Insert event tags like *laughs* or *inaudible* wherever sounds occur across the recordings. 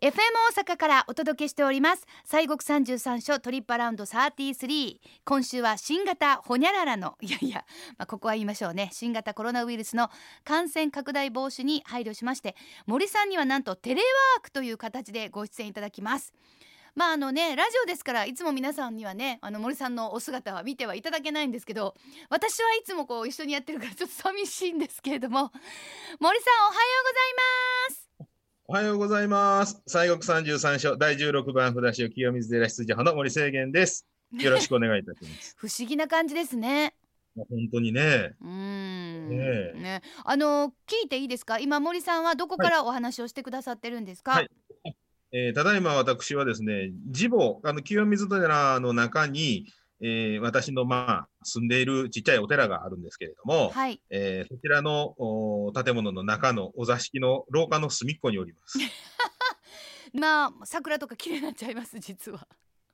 FM 大阪からお届けしております。西国三十三所トリップアラウンド33今週は新型ホニャララの *laughs* いやいや、まあ、ここは言いましょうね。新型コロナウイルスの感染拡大防止に配慮しまして森さんにはなんとテレワークという形でご出演いただきます。まああのねラジオですからいつも皆さんにはねあの森さんのお姿は見てはいただけないんですけど私はいつもこう一緒にやってるからちょっと寂しいんですけれども。森さんおはようございます。おはようございます。西国三十三所第十六番札所清水寺出場派の森清源です。よろしくお願いいたします。*laughs* 不思議な感じですね。本当にね、うーん。ねえ。ね。あの聞いていいですか？今森さんはどこからお話をしてくださってるんですか、はい。えーただいま私はですね、地母、あの清水寺の中に、えー私のまあ住んでいるちっちゃいお寺があるんですけれども、はい。えーそちらのお建物の中のお座敷の廊下の隅っこにおります。*laughs* まあ桜とか綺麗になっちゃいます実は、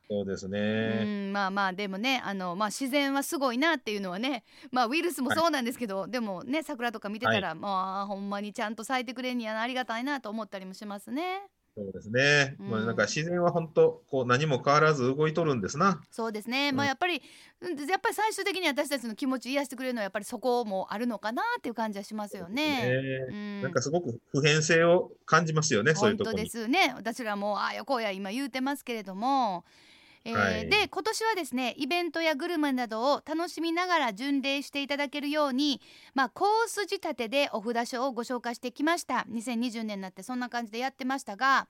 そうですうね。んまあまあでもねあのまあ自然はすごいなっていうのはねまあウイルスもそうなんですけど、でもね桜とか見てたら、まあほんまにちゃんと咲いてくれんにはなありがたいなと思ったりもしますねそうですね。うんまあなんか自然は本当こう何も変わらず動いとるんですな。そうですね、うんまあやっぱりうんやっぱり最終的に私たちの気持ち癒してくれるのはやっぱりそこもあるのかなっていう感じはしますよね。ねうんなんかすごく普遍性を感じますよね、そういうところに本当で。すね私らもああよこうや今言うてますけれども、えーはいで今年はですねイベントやグルメなどを楽しみながら巡礼していただけるように、まあ、コース仕立てでお札書をご紹介してきました。2020年になってそんな感じでやってましたが、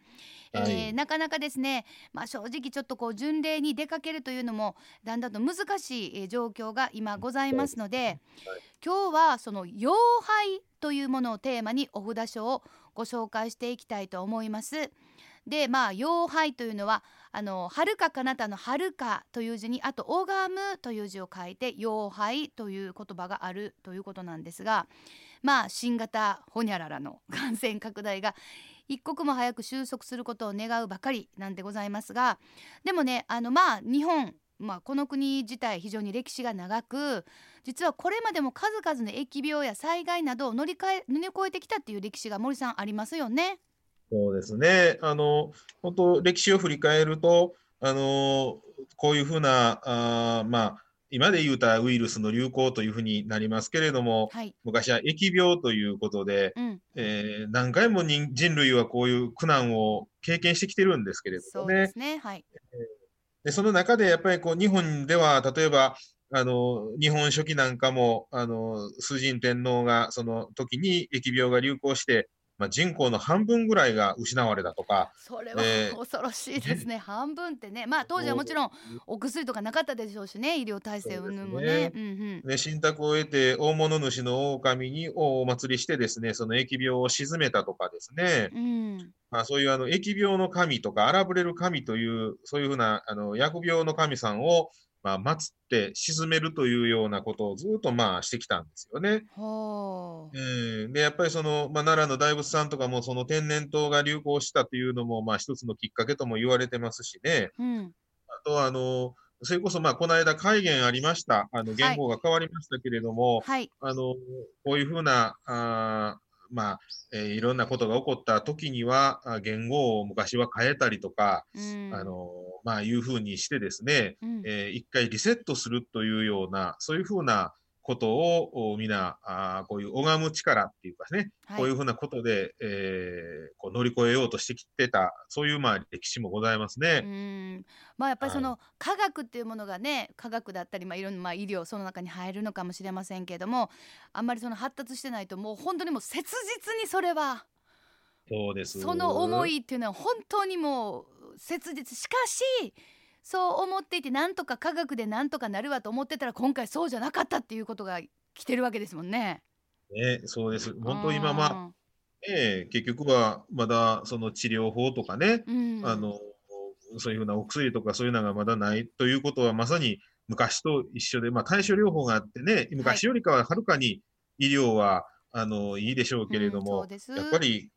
えーはいなかなかですね、まあ、正直ちょっとこう巡礼に出かけるというのもだんだんと難しいえー状況が今ございますので、今日はその妖拝というものをテーマにお札書をご紹介していきたいと思います。でまあ妖拝というのはあの遥か彼方の遥かという字にあと拝むという字を書いて妖拝という言葉があるということなんですがまあ新型ホニャララの感染拡大が一刻も早く収束することを願うばかりなんでございますがでもねあのまあ日本まあ、この国自体非常に歴史が長く実はこれまでも数々の疫病や災害などを乗り換え乗り越えてきたっていう歴史が森さんありますよね。そうですね。あの、本当歴史を振り返ると、あの、こういうふうな、あーまあ、今で言うたらウイルスの流行というふうになりますけれども、はい、昔は疫病ということで、うん、えー何回も人人類はこういう苦難を経験してきてるんですけれどもねそうで。すね。はい、で、その中でやっぱりこう日本では例えばあの日本書紀なんかもあの崇神天皇がその時に疫病が流行して、まあ、人口の半分ぐらいが失われたとか、それはえー恐ろしいですね。半分ってね、まあ当時はもちろんお薬とかなかったでしょうしね、医療体制云々もね。そううんうん。ね、信託を得て大物主の狼にお祭りしてですねその疫病を鎮めたとかですね、うん、まあ、そういうあの疫病の神とか荒ぶれる神というそういうふうなあの疫病の神さんを、まあ、祀って鎮めるというようなことをずっとまあしてきたんですよね。ほう。うん、でやっぱりその、まあ、奈良の大仏さんとかもその天然痘が流行したというのも、まあ、一つのきっかけとも言われてますしね。うん、あとはあのそれこそまあこの間戒厳ありました。あの言語が変わりましたけれども、はい、あのこういうふうなあーまあ、えーいろんなことが起こった時にはあ言語を昔は変えたりとか、うん、あのまあいうふうにしてですね、うん、えー一回リセットするというようなそういうふうなことをお皆こういう拝む力っていうかね、はいこういうふうなことで、えーこう乗り越えようとしてきてたそういうまあ歴史もございますうね。んまあやっぱりその科学っていうものがね科学だったりまあいろんなまあ医療その中に入るのかもしれませんけれどもあんまりその発達してないともう本当にもう切実にそれはそうです。その思いっていうのは本当にもう切実しかしそう思っていてなんとか科学でなんとかなるわと思ってたら今回そうじゃなかったっていうことが来てるわけですもんね。ね、そうです。本当今まああね、結局はまだその治療法とかね、うん、あのそういうふうなお薬とかそういうのがまだないということはまさに昔と一緒で、まあ、対処療法があってね、昔よりかははるかに医療はあのいいでしょうけれども、うんやっぱり、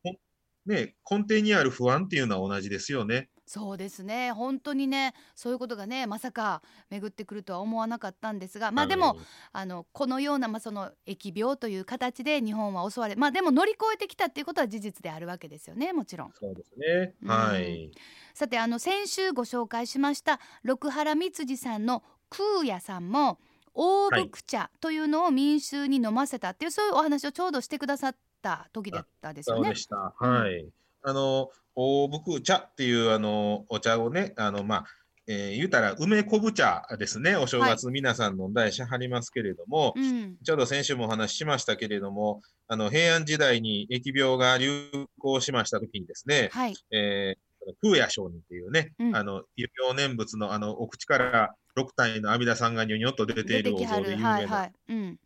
ね、根底にある不安っていうのは同じですよね。そうですね本当にねそういうことがねまさか巡ってくるとは思わなかったんですがまあでも、はいあのこのような、まあ、その疫病という形で日本は襲われまあでも乗り越えてきたっていうことは事実であるわけですよねもちろん。そうですね。はい。さてあの先週ご紹介しました六原光次さんの空也さんも大福茶というのを民衆に飲ませたっていう、そういうお話をちょうどしてくださった時だったですよねそうで。した。はい。あの、大福茶っていうあのお茶をね、あの、まあ、えー言うたら梅昆布茶ですね。お正月皆さん飲んだりしはりますけれども、うん、ちょうど先週もお話ししましたけれども、あの、平安時代に疫病が流行しましたときにですね、はい、えー空也上人っていうね、うん。あの、有病念仏のあの、お口から6体の阿弥陀さんがにょにょっと出ている。お像で有名なはいはい、うん、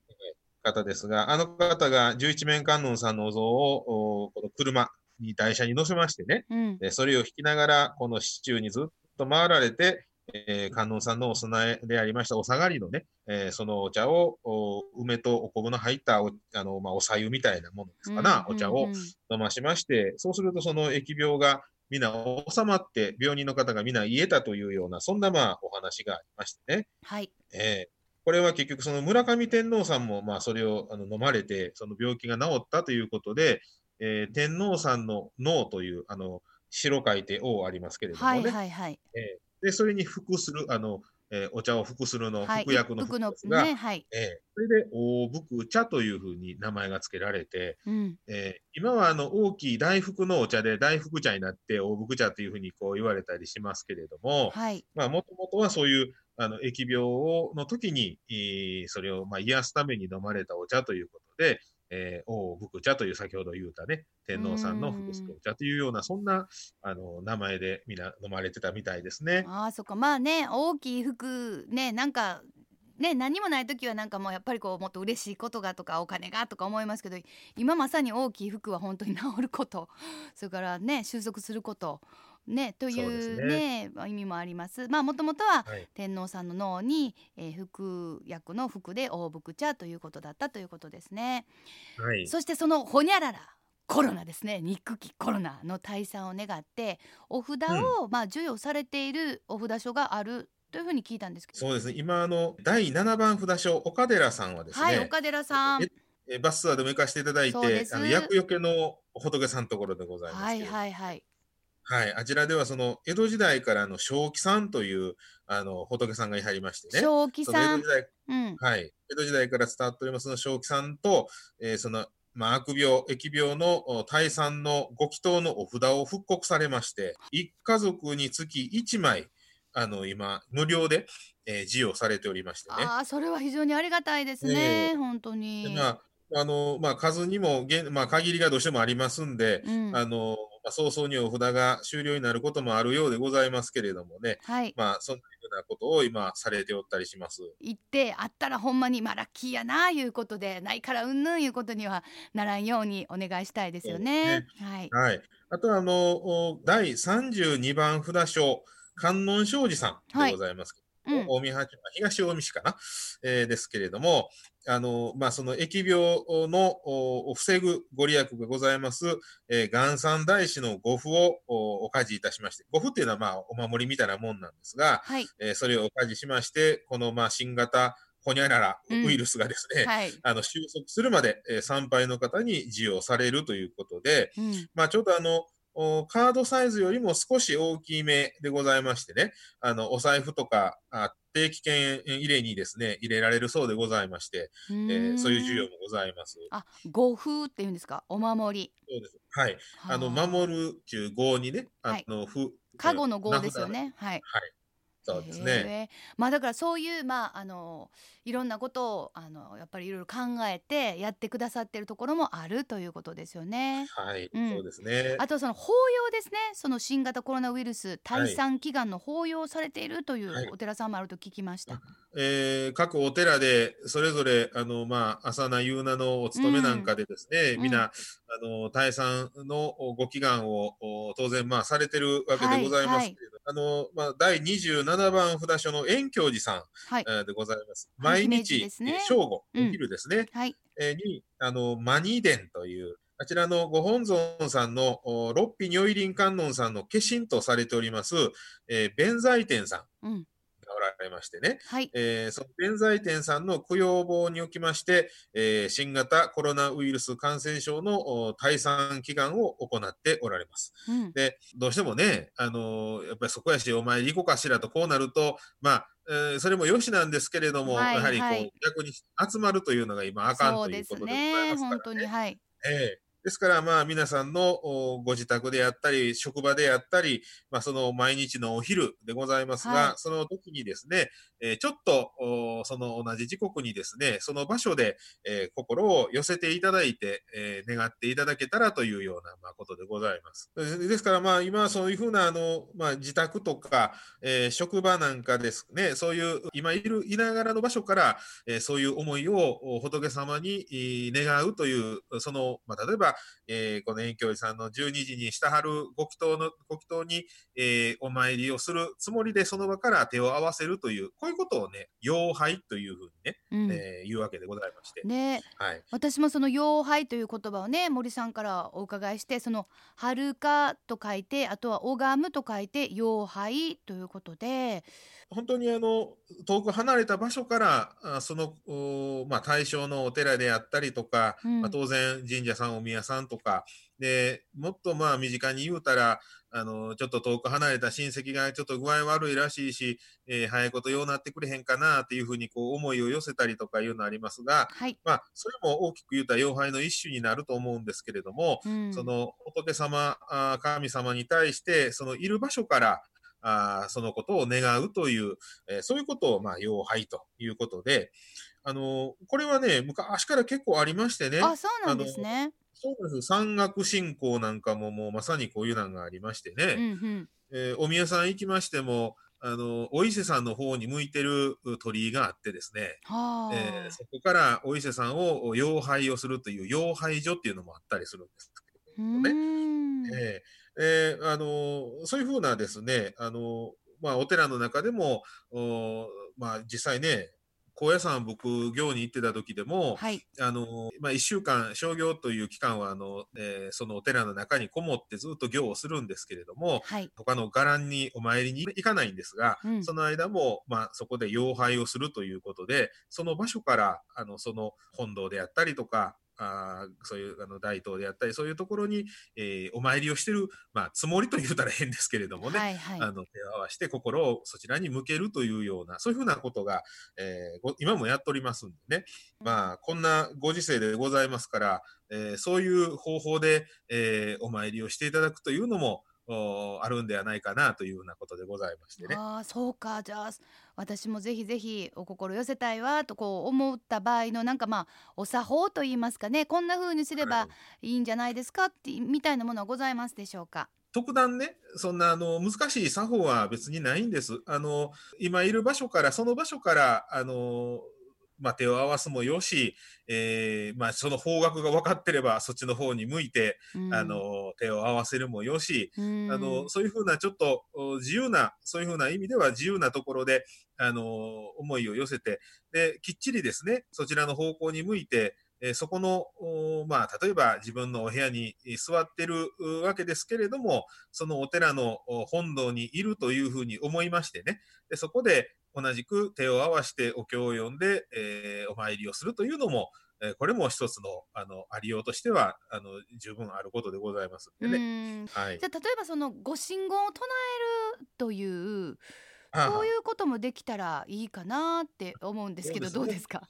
方ですが、あの方が十一面観音さんのお像を、おこの車に台車に乗せましてね、うん、でそれを引きながら、この市中にずっと回られて、えー観音さんのお供えでありましたお下がりのね、えーそのお茶を、お梅とお昆布の入ったお、あの、まあ、お茶湯みたいなものですかな、うんお茶をうんうん。飲ましまして、そうするとその疫病が皆収まって、病人の方が皆癒えたというような、そんなまあお話がありましてね。はい、ええこれは結局その村上天皇さんもまあそれをあの飲まれて、その病気が治ったということで、えー天皇さんの脳という、あの、白書いて王ありますけれどもはいね。はいはい。ええで、それに服する、あの、えーお茶を服するの、はい。服薬の服のすが、ねはい、ええそれで大福茶というふうに名前が付けられて、うん、えー今はあの大きい大福のお茶で大福茶になって大福茶というふうにこう言われたりしますけれども、はい、まあ、もともとはそういう、あの、疫病をの時に、えーそれを、まあ、癒すために飲まれたお茶ということで、えー、大福茶という先ほど言うたね、天皇さんの福助茶というような、そんな、あの、名前でみんな飲まれてたみたいですね。ああそっか。まあね大きい服ねなんかね何もない時はなんかもうやっぱりこうもっと嬉しいことがとかお金がとか思いますけど今まさに大きい服は本当に治ること。それからね収束すること。ねといそうですうね意味もあります。まあもともとははい。天皇さんの脳に、えー、服薬の服で大福茶ということだったということですね。はい。そしてそのほにゃららコロナですね。憎きコロナの退散を願ってお札を、まあ授与されているお札書があるというふうに聞いたんですけど、そうですね。今、あの、第7番札所、岡寺さんはですね、はい岡寺さん。ええバスツアーでも行かせていただいて、あの、厄除けの仏さんのところでございますはいはいはいはい、あちらではその江戸時代からの正気さんというあの仏さんがいはりましてね。正気さん。その江戸時代、うん。はい、江戸時代から伝わっておりますその正気さんと、えーその、まあ、悪病、疫病のお退散のご祈祷のお札を復刻されまして、一家族につき1枚、あの、今、無料で、えー授与されておりましてね。ああそれは非常にありがたいですね、ええ。本当に。あ、あの、まあ、数にもげん、まあ、限りがどうしてもありますんで、うん。あの、まあ、早々にお札が終了になることもあるようでございますけれどもね、はいまあ、そんなようなことを今されておったりします。行ってあったらほんまにまあラッキーやないうことでないからうんぬんいうことにはならんようにお願いしたいですよね。はい。はい。あとは、あの、お第32番札所、観音庄司さんでございますけど、うん近江八幡東近江市かな、えーですけれども、あの、まあ、その疫病のおを防ぐご利益がございます、えー、元三大師の御符をおお貸しいたしまして、御符っていうのは、まあ、お守りみたいなもんなんですが、はい。えーそれをお貸ししまして、この、まあ、新型ホニャララうんウイルスがですね、はい。あの、収束するまで、えー参拝の方に授与されるということで、うん。まあ、ちょっとあの、おカードサイズよりも少し大きめでございましてね、あの、お財布とか、あ定期券入れにですね、入れられるそうでございまして、ええーそういう授与もございます。あ、護風って言うんですか？お守り。そうです。はい。あの、はあ守るっていう号にね、あはいの、ふ、加護の護ですよね。はい。はい。そうですね。まあだからそういうまああのいろんなことをあのやっぱりいろいろ考えてやってくださってるところもあるということですよね。はい。うんそうですね。あとその法要ですね。その新型コロナウイルス退散祈願の法要をされているといはいうお寺さんもあると聞きました。えー各お寺でそれぞれあの、まあ、朝名夕名のお勤めなんかでですね、うん皆、あの退散のご祈願をお当然、まあ、されてるわけでございますけれど、あのまあ、第27番札所の遠教寺さん、はいえーでございます。毎日、ねえー正午、うんお昼ですね、はい。えーにあのマニ殿というあちらのご本尊さんのお六匹如意輪観音さんの化身とされております、えー弁財天さんうん。がおられましてね、はい。えーその弁財天さんの供養棒におきまして、えー新型コロナウイルス感染症のお退散祈願を行っておられます。うん。で、どうしてもね、あのーやっぱりそこやし、お前行こうかしらとこうなると、まあ、えーそれもよしなんですけれども、はいやはりこう、はい逆に集まるというのが今あかんということでございね。ますから本当にはい。ええですから、まあ、皆さんのおご自宅であったり、職場であったり、まあ、その毎日のお昼でございますが、はいその時にですね、えーちょっと、おその同じ時刻にですね、その場所で、えー心を寄せていただいて、えー願っていただけたらというような、まあ、ことでございます。えーですから、まあ、今、そういうふうな、あの、まあ、自宅とか、えー職場なんかですね、そういう、今いる、いながらの場所から、えーそういう思いをお仏様にえー願うという、その、まあ、例えば、えーこの遠距離さんの12時にしたはるご祈祷の、ご祈祷に、えーお参りをするつもりでその場から手を合わせるという、こういうことをね、妖拝というふうにね、うん。えー言うわけでございまして。ね。はい。私もその妖拝という言葉をね森さんからお伺いしてその「遥か」と書いてあとは「拝む」と書いて「妖拝」ということで本当にあの遠く離れた場所からあその、おまあ、対象のお寺であったりとか、うん。まあ、当然神社さんお宮さんとかでもっとまあ身近に言うたらあのちょっと遠く離れた親戚がちょっと具合悪いらしいし、えー早いことようなってくれへんかなっていうふうにこう思いを寄せたりとかいうのありますが、はい、まあ、それも大きく言うたら妖拝の一種になると思うんですけれども、うん、その仏様、神様に対して、そのいる場所から、あーそのことを願うという、えーそういうことを、まあ、妖拝ということで、あのこれはね、昔から結構ありましてね、あそうなんですね。そうです山岳信仰なんかももうまさにこういうのがありましてうんうね、んえーお宮さん行きましても、あのお伊勢さんの方に向いてる鳥居があってですね、はあ、えーそこからお伊勢さんを妖拝をするという妖拝所っていうのもあったりするんですけうどもね。えええーあのそういうふうなですね、あのまあ、お寺の中でも、おまあ、実際ね、高野山僕、行に行ってた時でも、はい。あのまあ、1週間、商業という期間はあの、えーそのお寺の中にこもってずっと行をするんですけれども、はい、他の伽藍にお参りに行かないんですが、うん。その間も、まあ、そこで妖拝をするということで、その場所から、あの、その本堂であったりとか、あーそういうあの大東であったり、そういうところに、えーお参りをしてる、まあ、つもりと言うたら変ですけれどもね、はいはい。あの手を合わせて心をそちらに向けるというような、そういうふうなことが、えーご今もやっておりますんでね、まあ、こんなご時世でございますから、えーそういう方法で、えーお参りをしていただくというのも、おあるんではないかなというようなことでございましてね。ああそうかじゃあ私もぜひぜひお心寄せたいわとこう思った場合のなんかまあお作法といいますかねこんな風にすればはいいいんじゃないですかってみたいなものはございますでしょうか？特段ね、そんなあの難しい作法は別にないんです。あの今いる場所から、その場所から、あのまあ、手を合わすもよし、えーまあ、その方角が分かってれば、そっちの方に向いて、うん。あの手を合わせるもよし、うん。あのそういうふうなちょっとお自由な、そういうふうな意味では自由なところで、あの思いを寄せてで、きっちりですね、そちらの方向に向いて、えーそこの、おまあ、例えば自分のお部屋に座ってるうわけですけれども、そのお寺のお本堂にいるというふうに思いましてね、でそこで同じく手を合わせてお経を読んで、えーお参りをするというのも、えーこれも一つのあのありようとしてはあの十分あることでございます。んうでね。ん。はい。じゃあ例えばそのご神言を唱えるというはあそういうこともできたらいいかなって思うんですけどどうですか？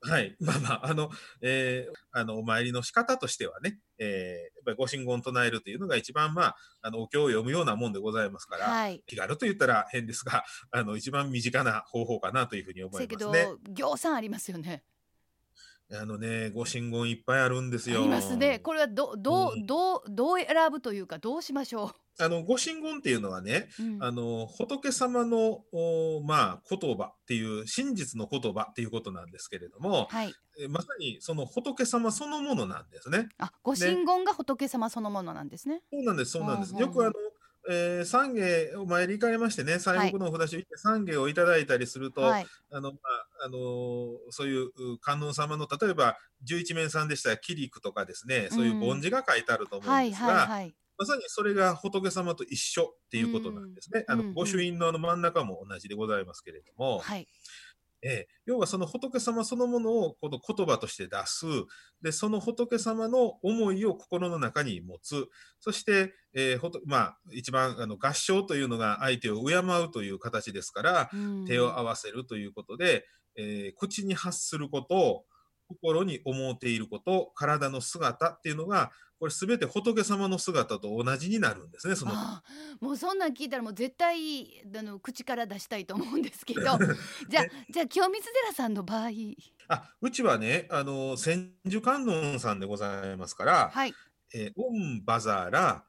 はい。まあまあ、あの、えーあの、お参りの仕方としてはね、えーやっぱりご神言を唱えるというのが一番、まあ、あの、お経を読むようなもんでございますから、はい。気軽と言ったら変ですが、あの、一番身近な方法かなというふうに思いますね。行さんありますよね。あのね、ご神言いっぱいあるんですよ。ありますね。これはどどううんどうどう選ぶというかどうしましょあの、ご神言っていうのはね、う。うんあの、仏様の、おまあ、言葉っていう、真実の言葉っていうことなんですけれども、はい。えまさにその仏様そのものなんですね。あ、ご神言が仏様そのものなんですね。そうなんです、そうなんです。うんうんうんよくあの、えー、参芸お参り行かれましてね、西国のお札所行って参芸をいただいたりすると、はい。あの、まあのそういう観音様の例えば十一面さんでしたら切りとかですね、そういう梵字が書いてあると思うんですが、まさにそれが仏様と一緒っていうことなんですね。あの御朱印のの真ん中も同じでございますけれども、はい、えー、要はその仏様そのものをこの言葉として出す。で、その仏様の思いを心の中に持つ。そして、えー、ほとまあ、一番あの合唱というのが相手を敬うという形ですから、手を合わせるということで、えー、口に発することを、心に思っていること、体の姿っていうのが、これすべて仏様の姿と同じになるんですね。その。もうそんなん聞いたらもう絶対あの口から出したいと思うんですけど、*laughs* じゃあじゃあ清水寺さんの場合、あうちはねあの千手観音さんでございますから、はい、えー、オンバザラ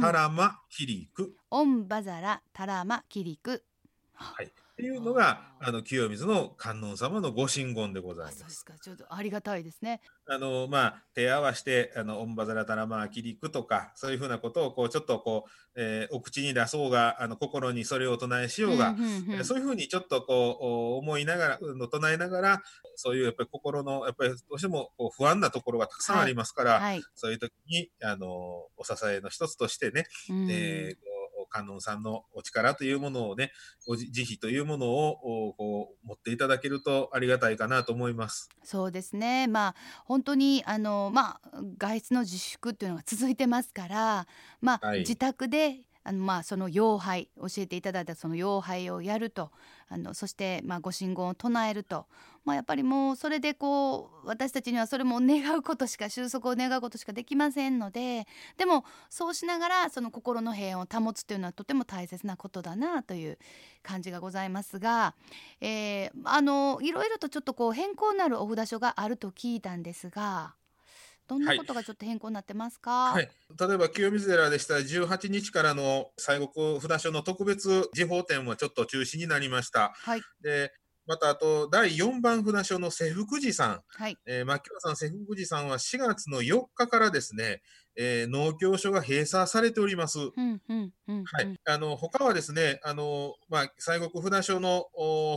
タラマキリク、オンバザラタラマキリク、はい。っていうのがあの清水の観音様のご神言でございます。そうですか、ちょっとありがたいですね。あのまあ手合わせてあのオンバザラタラマキリクとかそういうふうなことをこうちょっとこう、えー、お口に出そうがあの心にそれを唱えしようが、うんうんうん、そういうふうにちょっとこう思いながらの唱えながらそういうやっぱり心のやっぱりどうしてもこう不安なところがたくさんありますから、はい。はい、そういう時にあのお支えの一つとしてね、うん、えー観音さんのお力というものをね、お慈悲というものをこう持っていただけるとありがたいかなと思います。そうですね。まあ本当にあのまあ外出の自粛っていうのが続いてますから、まあ、はい、自宅であのまあその妖拝教えていただいたその妖拝をやるとあのそしてまあご神言を唱えると、まあ、やっぱりもうそれでこう私たちにはそれも願うことしか収束を願うことしかできませんので。でもそうしながらその心の平安を保つというのはとても大切なことだなという感じがございますが、えー、あのいろいろとちょっとこう変更なるお札所があると聞いたんですが。どんなことがちょっと変更になってますか、はい、例えば清水寺でしたら18日からの西国札所の特別時報展もちょっと中止になりました。はい、でまたあと第4番札所の瀬福寺さん、はい。えー、牧野さん瀬福寺さんは4月の4日からですね、えー、農協所が閉鎖されております。はい、あの他はですね、あのまあ西国札所の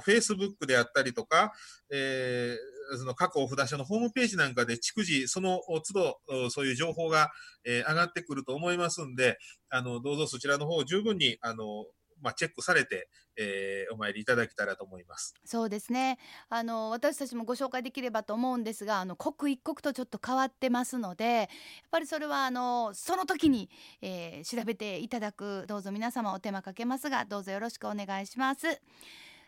フェイスブックであったりとか、えーその各お札所のホームページなんかで逐次、その都度、そういう情報が、えー、上がってくると思いますんで、あの、どうぞそちらの方を十分に、あの、まあ、チェックされて、えー、お参りいただけたらと思います。そうですね。あの私たちもご紹介できればと思うんですが、あの刻一刻とちょっと変わってますので、やっぱりそれはあのその時に、えー、調べていただくどうぞ皆様お手間かけますが、どうぞよろしくお願いします。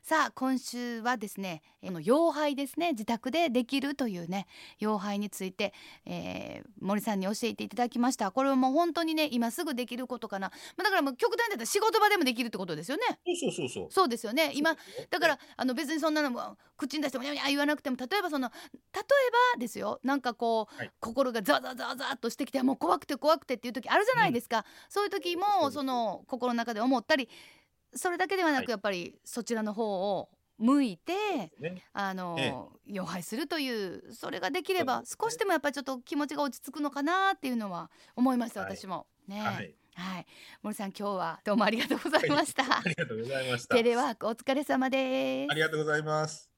さあ今週はですねあの妖拝ですね自宅でできるというね妖拝について、えー、森さんに教えていただきました。これはもう本当にね今すぐできることかな、まあ、だからもう極端だったら仕事場でもできるってことですよね。そうそうそうそう。ですよね。今だからあの別にそんなのも口に出しても言わなくても例えばその例えばですよ。なんかこう、はい、心がザワザワザワザっとしてきてもう怖くて怖くてっていう時あるじゃないですか、うん、そういう時もその心の中で思ったりそれだけではなく、やっぱりそちらの方を向いて、ね、あの、ええ、するというそれができれば、少しでもやっぱりちょっと気持ちが落ち着くのかなっていうのは思いました、はい、私も。ね、はい、はい、森さん今日はどうもありがとうございました。ありがとうございました。テレワークお疲れ様です。ありがとうございます。